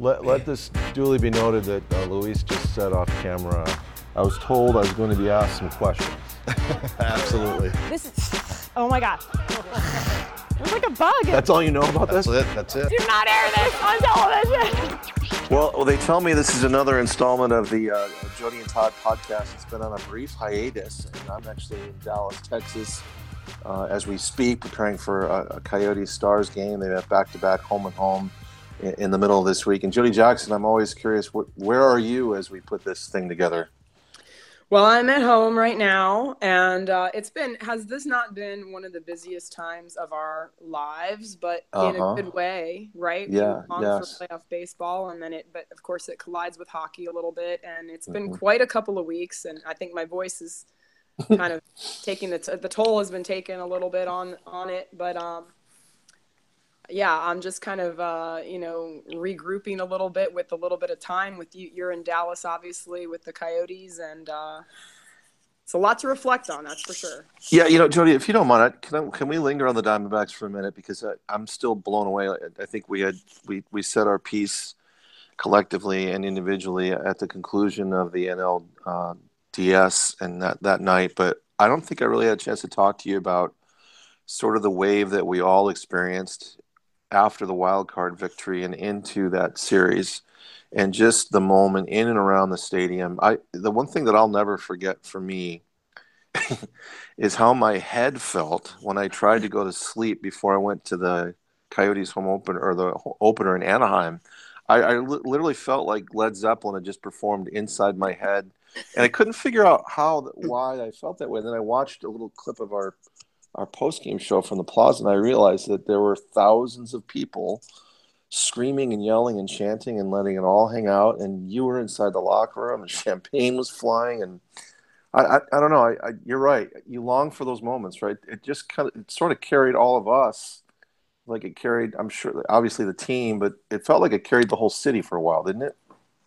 Let, let this duly be noted that uh, Luis just said off camera, I was told I was going to be asked some questions. Absolutely. This is, oh my God. It was like a bug. That's all you know about That's this? it. That's it. Do not air this on television. Well, well, they tell me this is another installment of the uh, Jody and Todd podcast. It's been on a brief hiatus, and I'm actually in Dallas, Texas, uh, as we speak, preparing for a, a Coyotes Stars game. They have back-to-back home and home in, in the middle of this week. And Jody Jackson, I'm always curious, wh- where are you as we put this thing together? Well, I'm at home right now, and uh, it's been has this not been one of the busiest times of our lives, but in Uh-huh. a good way, right? Yeah, We long yes. for playoff baseball, and then it, but of course, it collides with hockey a little bit, and it's been Mhm. quite a couple of weeks, and I think my voice is kind of taking the t- the toll has been taken a little bit on on it, but um, yeah, I'm just kind of uh, you know regrouping a little bit with a little bit of time with you. You're in Dallas, obviously, with the Coyotes, and uh, it's a lot to reflect on. That's for sure. Yeah, you know, Jody, if you don't mind, can I, can we linger on the Diamondbacks for a minute because I, I'm still blown away. I, think we had we we said our piece collectively and individually at the conclusion of the NL uh, and that that night, but I don't think I really had a chance to talk to you about sort of the wave that we all experienced after the wild card victory and into that series and just the moment in and around the stadium. I the one thing that I'll never forget for me is how my head felt when I tried to go to sleep before I went to the Coyotes home opener or the opener in Anaheim. I, I li- literally felt like Led Zeppelin had just performed inside my head, and I couldn't figure out how why I felt that way. then I watched a little clip of our our post game show from the Plaza, and I realized that there were thousands of people screaming and yelling and chanting and letting it all hang out. And you were inside the locker room, and champagne was flying, and I, I, I don't know. I, I, you're right. You long for those moments, right? It just kind of, it sort of carried all of us, like it carried. I'm sure, obviously the team, but it felt like it carried the whole city for a while, didn't it?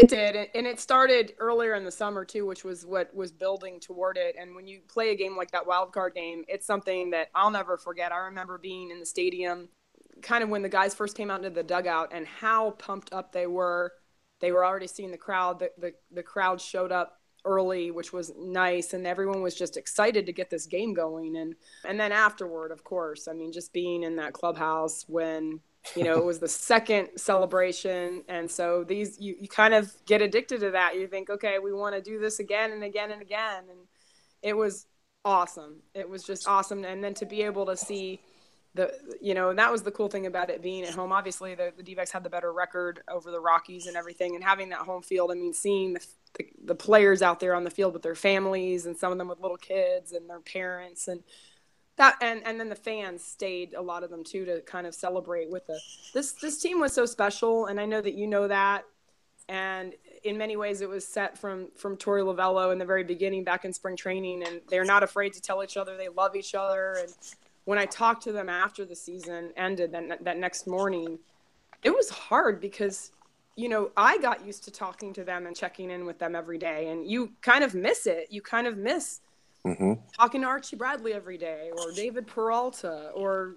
It did, and- it started earlier in the summer too, which was what was building toward it. And when you play a game like that wild card game, it's something that I'll never forget. I remember being in the stadium, kind of when the guys first came out into the dugout, and how pumped up they were. They were already seeing the crowd. The the, the crowd showed up early, which was nice, and everyone was just excited to get this game going. And and then afterward, of course, I mean, just being in that clubhouse when you know it was the second celebration. And so these you, you kind of get addicted to that. You think okay we want to do this again and again and again. And it was awesome. It was just awesome. And then to be able to see the you know and that was the cool thing about it being at home. Obviously the, the d had the better record over the rockies and everything. And having that home field i mean seeing the, the, the players out there on the field with their families and some of them with little kids and their parents and that and and then the fans stayed a lot of them too to kind of celebrate with the this this team was so special and i know that you know that. And in many ways it was set from from Torey Lovullo in the very beginning back in spring training and they're not afraid to tell each other they love each other. And when I talked to them after the season ended that that next morning it was hard because you know I got used to talking to them and checking in with them every day and you kind of miss it. You kind of miss Mm-hmm. talking to Archie Bradley every day or David Peralta or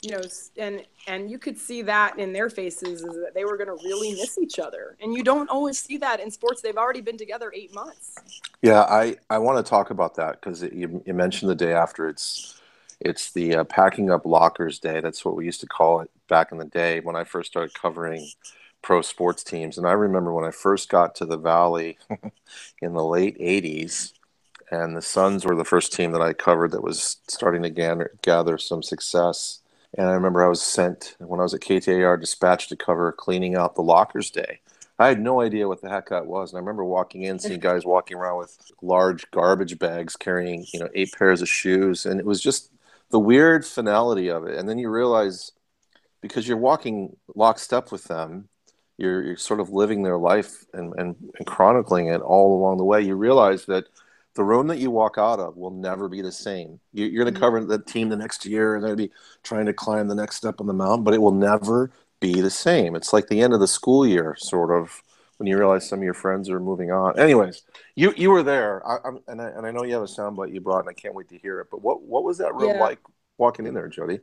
you know and and you could see that in their faces is that they were going to really miss each other and you don't always see that in sports they've already been together 8 months Yeah, I, I want to talk about that because you, you mentioned the day after. It's it's the uh, packing up lockers day. That's what we used to call it back in the day when I first started covering pro sports teams. And I remember when I first got to the Valley in the late '80s, and the Suns were the first team that I covered that was starting to gather, gather some success. And I remember I was sent when I was at KTAR dispatched to cover cleaning out the lockers day. I had no idea what the heck that was. And I remember walking in, seeing guys walking around with large garbage bags carrying, you know, eight pairs of shoes. And it was just the weird finality of it. And then you realize because you're walking lockstep with them, you're, you're sort of living their life and, and, and chronicling it all along the way. You realize that the room that you walk out of will never be the same. You, you're going to mm-hmm. cover the team the next year and they're going to be trying to climb the next step on the mountain, but it will never be the same. It's like the end of the school year, sort of, when you realize some of your friends are moving on. Anyways, you you were there, I, and I and I know you have a soundbite you brought, and I can't wait to hear it. But what what was that room Yeah. like walking in there, Jody?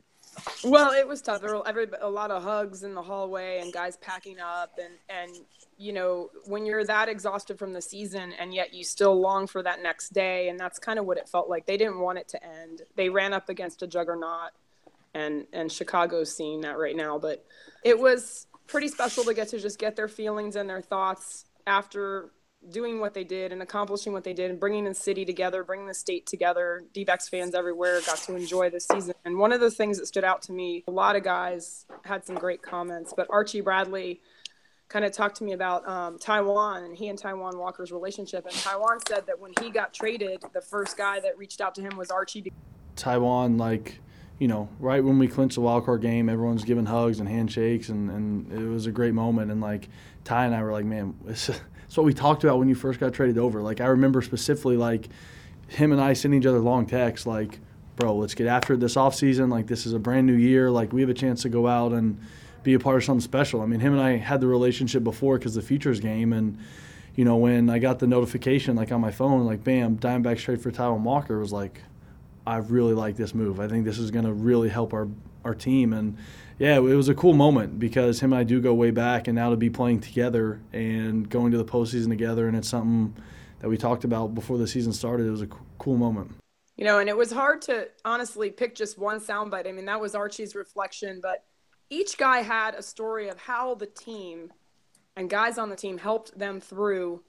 Well, it was tough. There were every, a lot of hugs in the hallway and guys packing up, and and you know when you're that exhausted from the season and yet you still long for that next day, and that's kind of what it felt like. They didn't want it to end. They ran up against a juggernaut, and and Chicago's seeing that right now. But it was pretty special to get to just get their feelings and their thoughts after doing what they did and accomplishing what they did and bringing the city together, bringing the state together. D-backs fans everywhere got to enjoy the season. And one of the things that stood out to me, a lot of guys had some great comments, but Archie Bradley kind of talked to me about um, Taijuan and he and Taijuan Walker's relationship. And Taijuan said that when he got traded, the first guy that reached out to him was Archie. Taiwan, like, you know, right when we clinched the wild card game, everyone's giving hugs and handshakes, and, and it was a great moment. And like Ty and I were like, man, it's, it's what we talked about when you first got traded over. Like I remember specifically like him and I sending each other long texts like, bro, let's get after it this off season. Like this is a brand new year. Like we have a chance to go out and be a part of something special. I mean, him and I had the relationship before because the futures game and you know, when I got the notification like on my phone, like bam, Diamondbacks trade for Taijuan Walker was like, I really like this move. I think this is going to really help our our team. And yeah, it was a cool moment because him and I do go way back, and now to be playing together and going to the postseason together, and it's something that we talked about before the season started. It was a cool moment. You know, and it was hard to honestly pick just one soundbite. I mean, that was Archie's reflection, but each guy had a story of how the team and guys on the team helped them through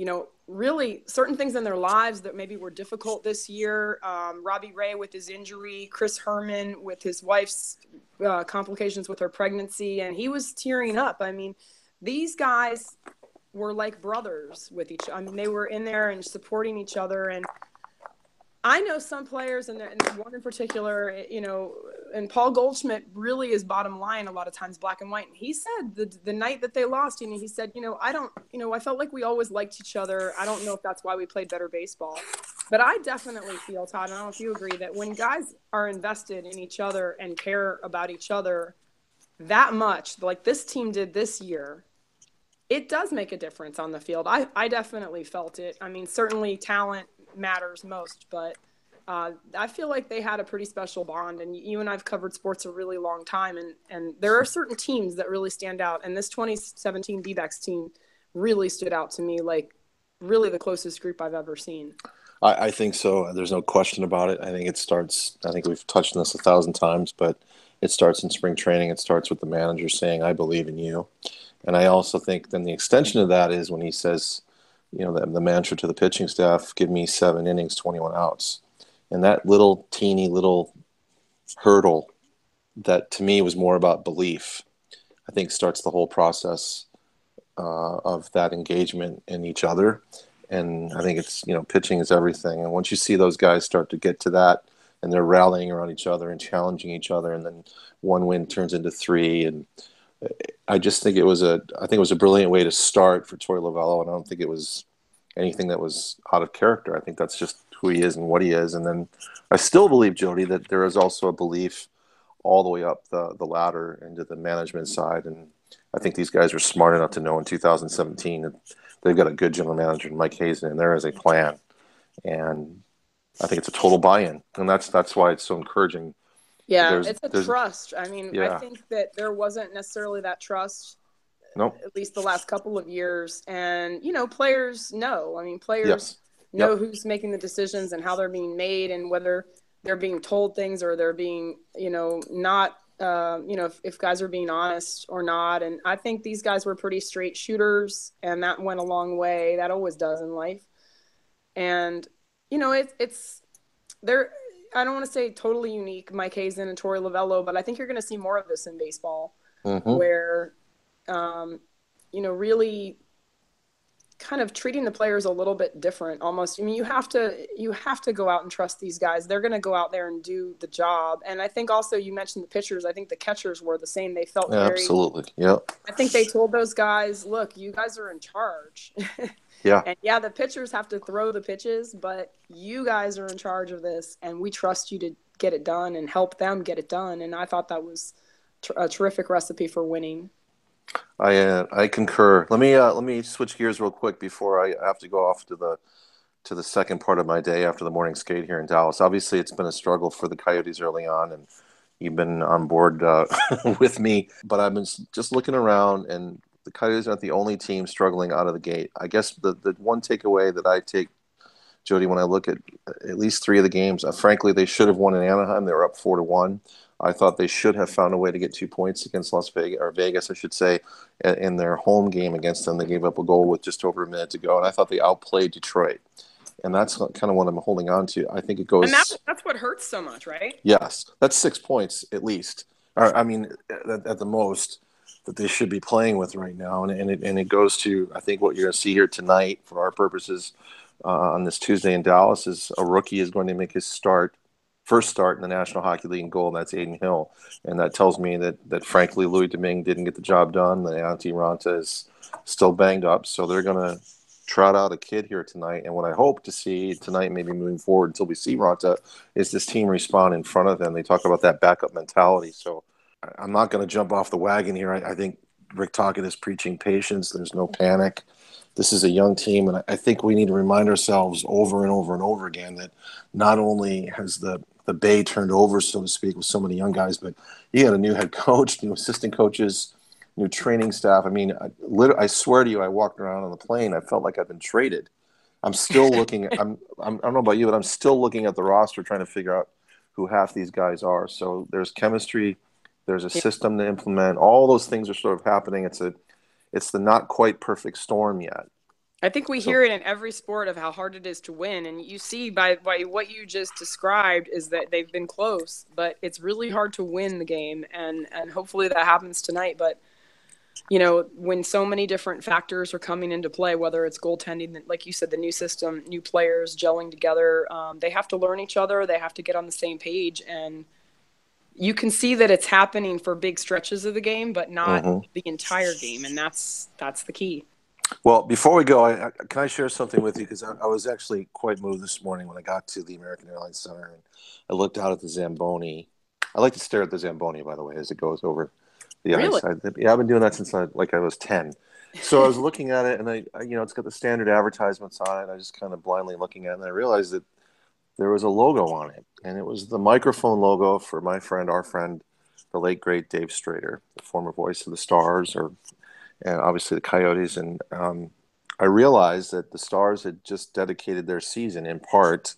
you know, really certain things in their lives that maybe were difficult this year. Um, Robbie Ray with his injury, Chris Herrmann with his wife's uh, complications with her pregnancy, and he was tearing up. I mean, these guys were like brothers with each. I mean, they were in there and supporting each other, and I know some players, and, one in particular, you know, and Paul Goldschmidt really is bottom line a lot of times, black and white. And he said the the night that they lost, you know, he said, you know, I don't, you know, I felt like we always liked each other. I don't know if that's why we played better baseball, but I definitely feel, Todd, and I don't know if you agree, that when guys are invested in each other and care about each other that much, like this team did this year, it does make a difference on the field. I, I definitely felt it. I mean, certainly talent matters most, but uh, I feel like they had a pretty special bond. And you and I've covered sports a really long time, and and there are certain teams that really stand out. And this 2017 D-backs team really stood out to me, like really the closest group I've ever seen. I, I think so. There's no question about it. I think it starts. I think we've touched on this a thousand times, but it starts in spring training. It starts with the manager saying, "I believe in you," and I also think then the extension of that is when he says you know, the, the mantra to the pitching staff, give me seven innings, 21 outs. And that little teeny little hurdle that to me was more about belief, I think starts the whole process uh, of that engagement in each other. And I think it's, you know, pitching is everything. And once you see those guys start to get to that and they're rallying around each other and challenging each other, and then one win turns into three. And I just think it was a, I think it was a brilliant way to start for Torey Lovullo. And I don't think it was anything that was out of character. I think that's just who he is and what he is. And then I still believe, Jody, that there is also a belief all the way up the, the ladder into the management side. And I think these guys are smart enough to know in 2017 that they've got a good general manager, Mike Hazen, and there is a plan. And I think it's a total buy-in, and that's that's why it's so encouraging. Yeah, there's, it's a trust. I mean, yeah. I think that there wasn't necessarily that trust Nope. At least the last couple of years. And, you know, players know. I mean, players yes. know yep. who's making the decisions and how they're being made and whether they're being told things or they're being, you know, not, uh, you know, if, if guys are being honest or not. And I think these guys were pretty straight shooters and that went a long way. That always does in life. And, you know, it, it's, they're, I don't want to say totally unique, Mike Hazen and Torey Lovullo, but I think you're going to see more of this in baseball, mm-hmm. where um, you know, really kind of treating the players a little bit different almost. I mean you have to you have to go out and trust these guys. They're going to go out there and do the job. And i think also you mentioned the pitchers. I think the catchers were the same. They felt yeah, very, absolutely. Yep. I think they told those guys look you guys are in charge yeah and yeah the pitchers have to throw the pitches but you guys are in charge of this and we trust you to get it done and help them get it done and i thought that was a terrific recipe for winning I uh, I concur. Let me uh, let me switch gears real quick before I have to go off to the to the second part of my day after the morning skate here in Dallas. Obviously, it's been a struggle for the Coyotes early on, and you've been on board uh, with me. But I've been just looking around, and the Coyotes aren't the only team struggling out of the gate. I guess the, the one takeaway that I take, Jody, when I look at at least three of the games, uh, frankly, they should have won in Anaheim. They were up four to one. I thought they should have found a way to get two points against Las Vegas or Vegas, I should say, in their home game against them. They gave up a goal with just over a minute to go, and I thought they outplayed Detroit and that's kind of what I'm holding on to. I think it goes. And that's that's what hurts so much, right? Yes, that's six points at least, or I mean, at, at the most that they should be playing with right now, and and it, and it goes to I think what you're going to see here tonight for our purposes uh, on this Tuesday in Dallas is a rookie is going to make his start. First start in the National Hockey League in goal, and that's Adin Hill, and that tells me that that frankly Louis Domingue didn't get the job done. The Antti Raanta is still banged up, so they're going to trot out a kid here tonight. And what I hope to see tonight, maybe moving forward until we see Raanta, is this team respond in front of them. They talk about that backup mentality. So I'm not going to jump off the wagon here. I, I think Rick Tocchet is preaching patience. There's no panic. This is a young team, and I think we need to remind ourselves over and over and over again that not only has the the bay turned over, so to speak, with so many young guys, but you got a new head coach, new assistant coaches, new training staff. I mean, I, I swear to you, I walked around on the plane. I felt like I've been traded. I'm still looking. At, I'm, I'm. I don't know about you, but I'm still looking at the roster, trying to figure out who half these guys are. So there's chemistry. There's a system to implement. All those things are sort of happening. It's a, it's the not quite perfect storm yet. I think we so, hear it in every sport of how hard it is to win, and you see by by what you just described is that they've been close, but it's really hard to win the game, and and hopefully that happens tonight. But you know, when so many different factors are coming into play, whether it's goaltending, like you said, the new system, new players gelling together, um, they have to learn each other. They have to get on the same page. And you can see that it's happening for big stretches of the game, but not mm-hmm. the entire game. And that's, that's the key. Well, before we go, I, I, can I share something with you? Because I, I, was actually quite moved this morning when I got to the American Airlines Center and I looked out at the Zamboni. I like to stare at the Zamboni, by the way, as it goes over the really? ice. I, yeah, I've been doing that since I like I was ten. So I was looking at it, and I, I, you know, it's got the standard advertisements on it. I just kind of blindly looking at it, and I realized that there was a logo on it, and it was the microphone logo for my friend, our friend, the late great Dave Strader, the former voice of the Stars, or and obviously the Coyotes. And um, I realized that the Stars had just dedicated their season in part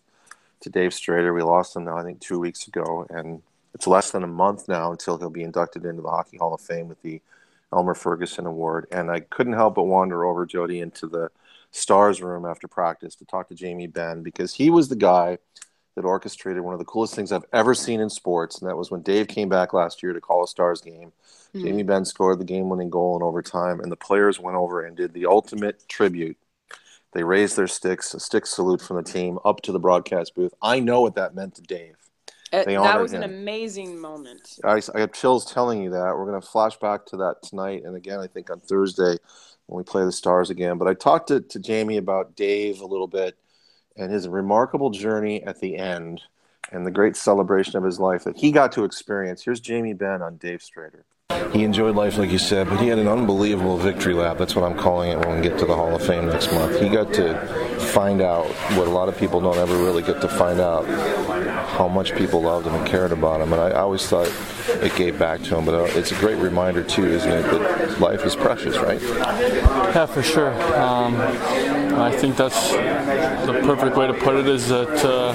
to Dave Strader. We lost him now, I think, two weeks ago, and it's less than a month now until he'll be inducted into the Hockey Hall of Fame with the Elmer Ferguson Award. And I couldn't help but wander over, Jody, into the Stars room after practice to talk to Jamie Benn because he was the guy that orchestrated one of the coolest things I've ever seen in sports. And that was when Dave came back last year to call a Stars game. Mm-hmm. Jamie Benn scored the game winning goal in overtime, and the players went over and did the ultimate tribute. They raised their sticks, a stick salute from the team up to the broadcast booth. I know what that meant to Dave. Uh, that was him. an amazing moment. I, I have chills telling you that. We're going to flash back to that tonight. And again, I think on Thursday when we play the Stars again. But I talked to, to Jamie about Dave a little bit and his remarkable journey at the end and the great celebration of his life that he got to experience. Here's Jamie Benn on Dave Strader. He enjoyed life, like you said, but he had an unbelievable victory lap. That's what I'm calling it when we get to the Hall of Fame next month. He got to find out what a lot of people don't ever really get to find out how much people loved him and cared about him. And I, always thought it gave back to him. But uh, it's a great reminder, too, isn't it, that life is precious, right? Yeah, for sure. Um, I think that's the perfect way to put it is that. Uh,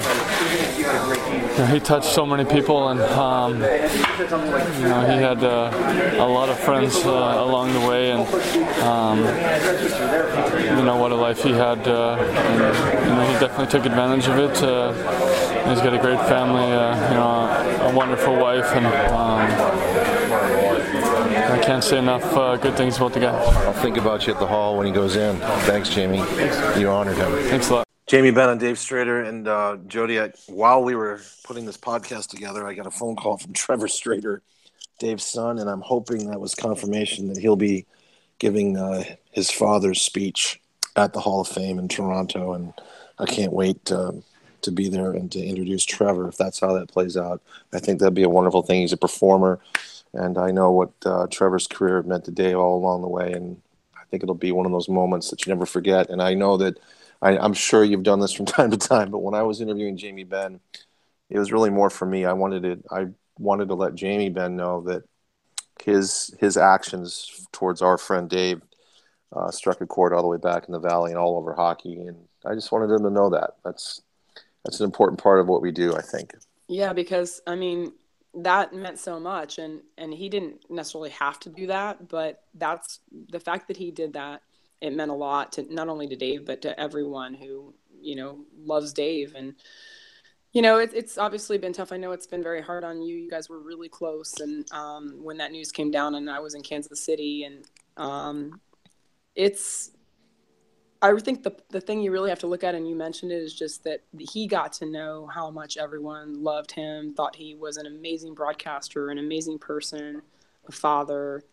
you know, he touched so many people, and um, you know, he had uh, a lot of friends uh, along the way, and um, you know what a life he had. Uh, and, you know, he definitely took advantage of it. Uh, he's got a great family, uh, you know, a wonderful wife, and. Um, I can't say enough uh, good things about the guy. I'll think about you at the hall when he goes in. Thanks, Jamie. Thanks. You honored him. Thanks a lot. Jamie Benn and Dave Strader and uh, Jody. I, while we were putting this podcast together, I got a phone call from Trevor Strader, Dave's son, and I'm hoping that was confirmation that he'll be giving uh, his father's speech at the Hall of Fame in Toronto, and I can't wait uh, to be there and to introduce Trevor. If that's how that plays out, I think that'd be a wonderful thing. He's a performer, and I know what uh, Trevor's career meant to Dave all along the way, and I think it'll be one of those moments that you never forget. And I know that I, am sure you've done this from time to time, but when I was interviewing Jamie Benn, it was really more for me. I wanted it. I wanted to let Jamie Benn know that his his actions towards our friend Dave uh, struck a chord all the way back in the valley and all over hockey, and I just wanted him to know that. That's that's an important part of what we do, I think. Yeah, because I mean that meant so much, and and he didn't necessarily have to do that, but that's the fact that he did that. It meant a lot to not only to Dave but to everyone who you know loves Dave and you know, it, it's obviously been tough. I know it's been very hard on you. You guys were really close, and um, when that news came down, and I was in Kansas City, and um, it's. I think the the thing you really have to look at, and you mentioned it, is just that he got to know how much everyone loved him, thought he was an amazing broadcaster, an amazing person, a father,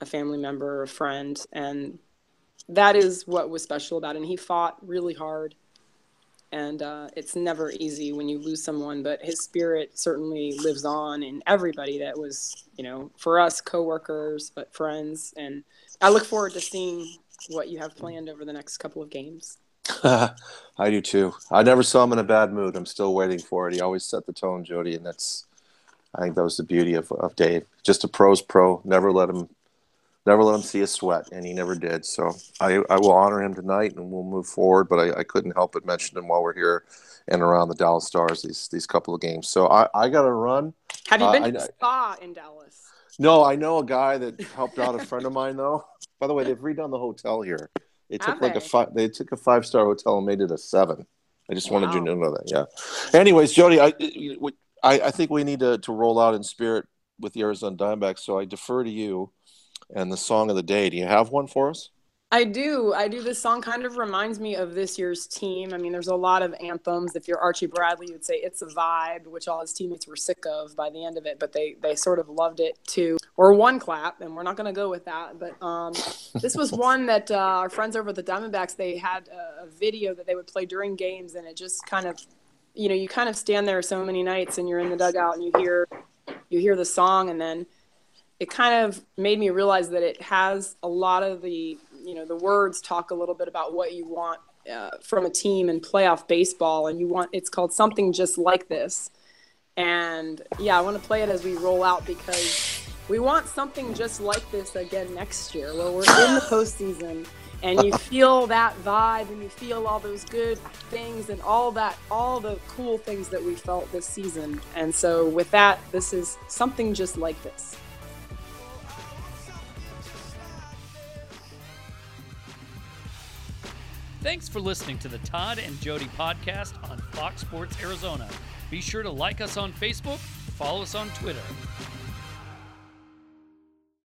a family member, a friend, and that is what was special about. And he fought really hard and uh, it's never easy when you lose someone but his spirit certainly lives on in everybody that was you know for us coworkers but friends and i look forward to seeing what you have planned over the next couple of games i do too i never saw him in a bad mood i'm still waiting for it he always set the tone jody and that's i think that was the beauty of, of dave just a pro's pro never let him never let him see a sweat, and he never did. So I, I will honor him tonight, and we'll move forward. But I, I couldn't help but mention him while we're here and around the Dallas Stars these these couple of games. So I, I got to run. Have you been uh, to I, spa in Dallas? No, I know a guy that helped out a friend of mine though. By the way, they've redone the hotel here. They took like a five. They took a five star hotel and made it a seven. I just wow. wanted you to know that. Yeah. Anyways, Jody, I, I I think we need to to roll out in spirit with the Arizona Diamondbacks. So I defer to you and the song of the day. Do you have one for us? I do. I do. This song kind of reminds me of this year's team. I mean, there's a lot of anthems. If you're Archie Bradley, you'd say "It's a Vibe," which all his teammates were sick of by the end of it, but they they sort of loved it too. Or "One Clap," and we're not going to go with that. But um, this was one that uh, our friends over at the Diamondbacks they had a, a video that they would play during games, and it just kind of, you know, you kind of stand there so many nights, and you're in the dugout, and you hear you hear the song, and then it kind of made me realize that it has a lot of the you know the words talk a little bit about what you want uh, from a team in playoff baseball and you want it's called something just like this. And yeah i want to play it as we roll out because we want something just like this again next year where we're in the postseason and you feel that vibe and you feel all those good things and all that all the cool things that we felt this season. And so with that this is something just like this Thanks for listening to the Todd and Jody podcast on Fox Sports Arizona. Be sure to like us on Facebook, follow us on Twitter.